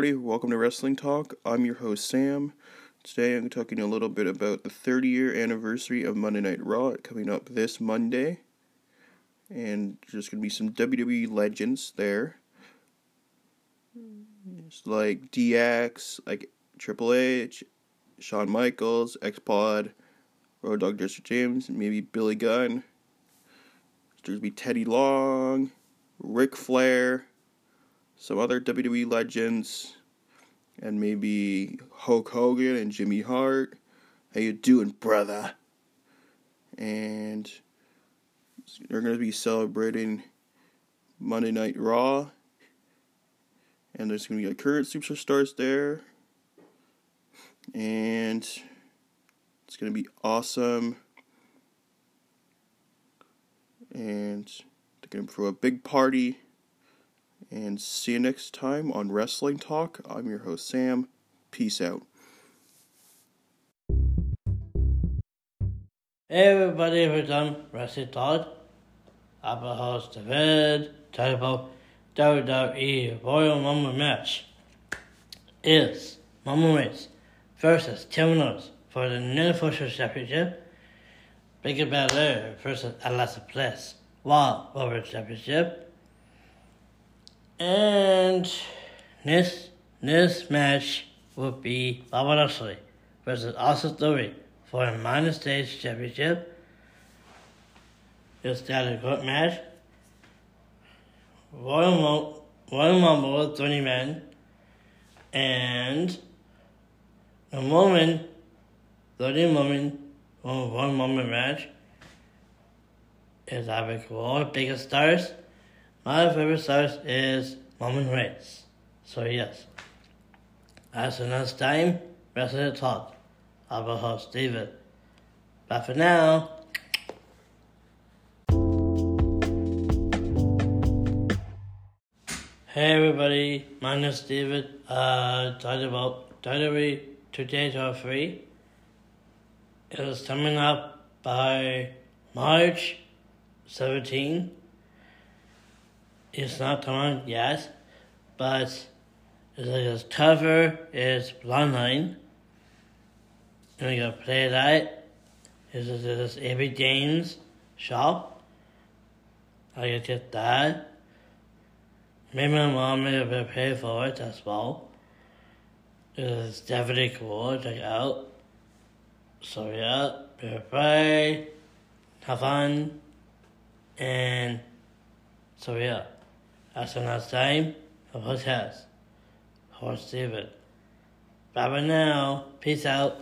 everybody. Welcome to Wrestling Talk. I'm your host, Sam. Today I'm talking a little bit about the 30 year anniversary of Monday Night Raw coming up this Monday. And there's going to be some WWE legends there. It's like DX, like Triple H, Shawn Michaels, X-Pac, Road Dogg Jesse James, maybe Billy Gunn. There's going to be Teddy Long, Ric Flair some other WWE legends, and maybe Hulk Hogan and Jimmy Hart. How you doing, brother? And they're going to be celebrating Monday Night Raw. And there's going to be like current superstars there. And it's going to be awesome. And they're going to throw a big party and see you next time on Wrestling Talk. I'm your host, Sam. Peace out. Hey everybody, we're done Wrestling Talk. I'm your host, David. Talk about WWE Royal Rumble match is Roman Reigns versus Kevin Owens for the Universal Championship. Bianca Belair versus Alexa Bliss Raw World Championship. And this this match will be Bobby Lashley versus Theory for a minor stage championship. It's got a good match. Royal, Royal Rumble, 20 men. And a woman, 30 woman, one, one woman match is having all the biggest stars. My favorite stars is Roman Reigns. So yes. As the next time, the talk. I'm host, David. But for now, Hey everybody, my name is David. Uh, talking about WWE 2K23. It is coming up by March 17. It's not coming yet, but the cover is Bloodline. And we gonna play that. This is this Epic Games shop. I get that. Maybe my mom may have pay for it as well. It's definitely cool. Check it out. So yeah, be play, have fun, and so yeah. Last time of Hotels. Horse David. Bye bye now. Peace out.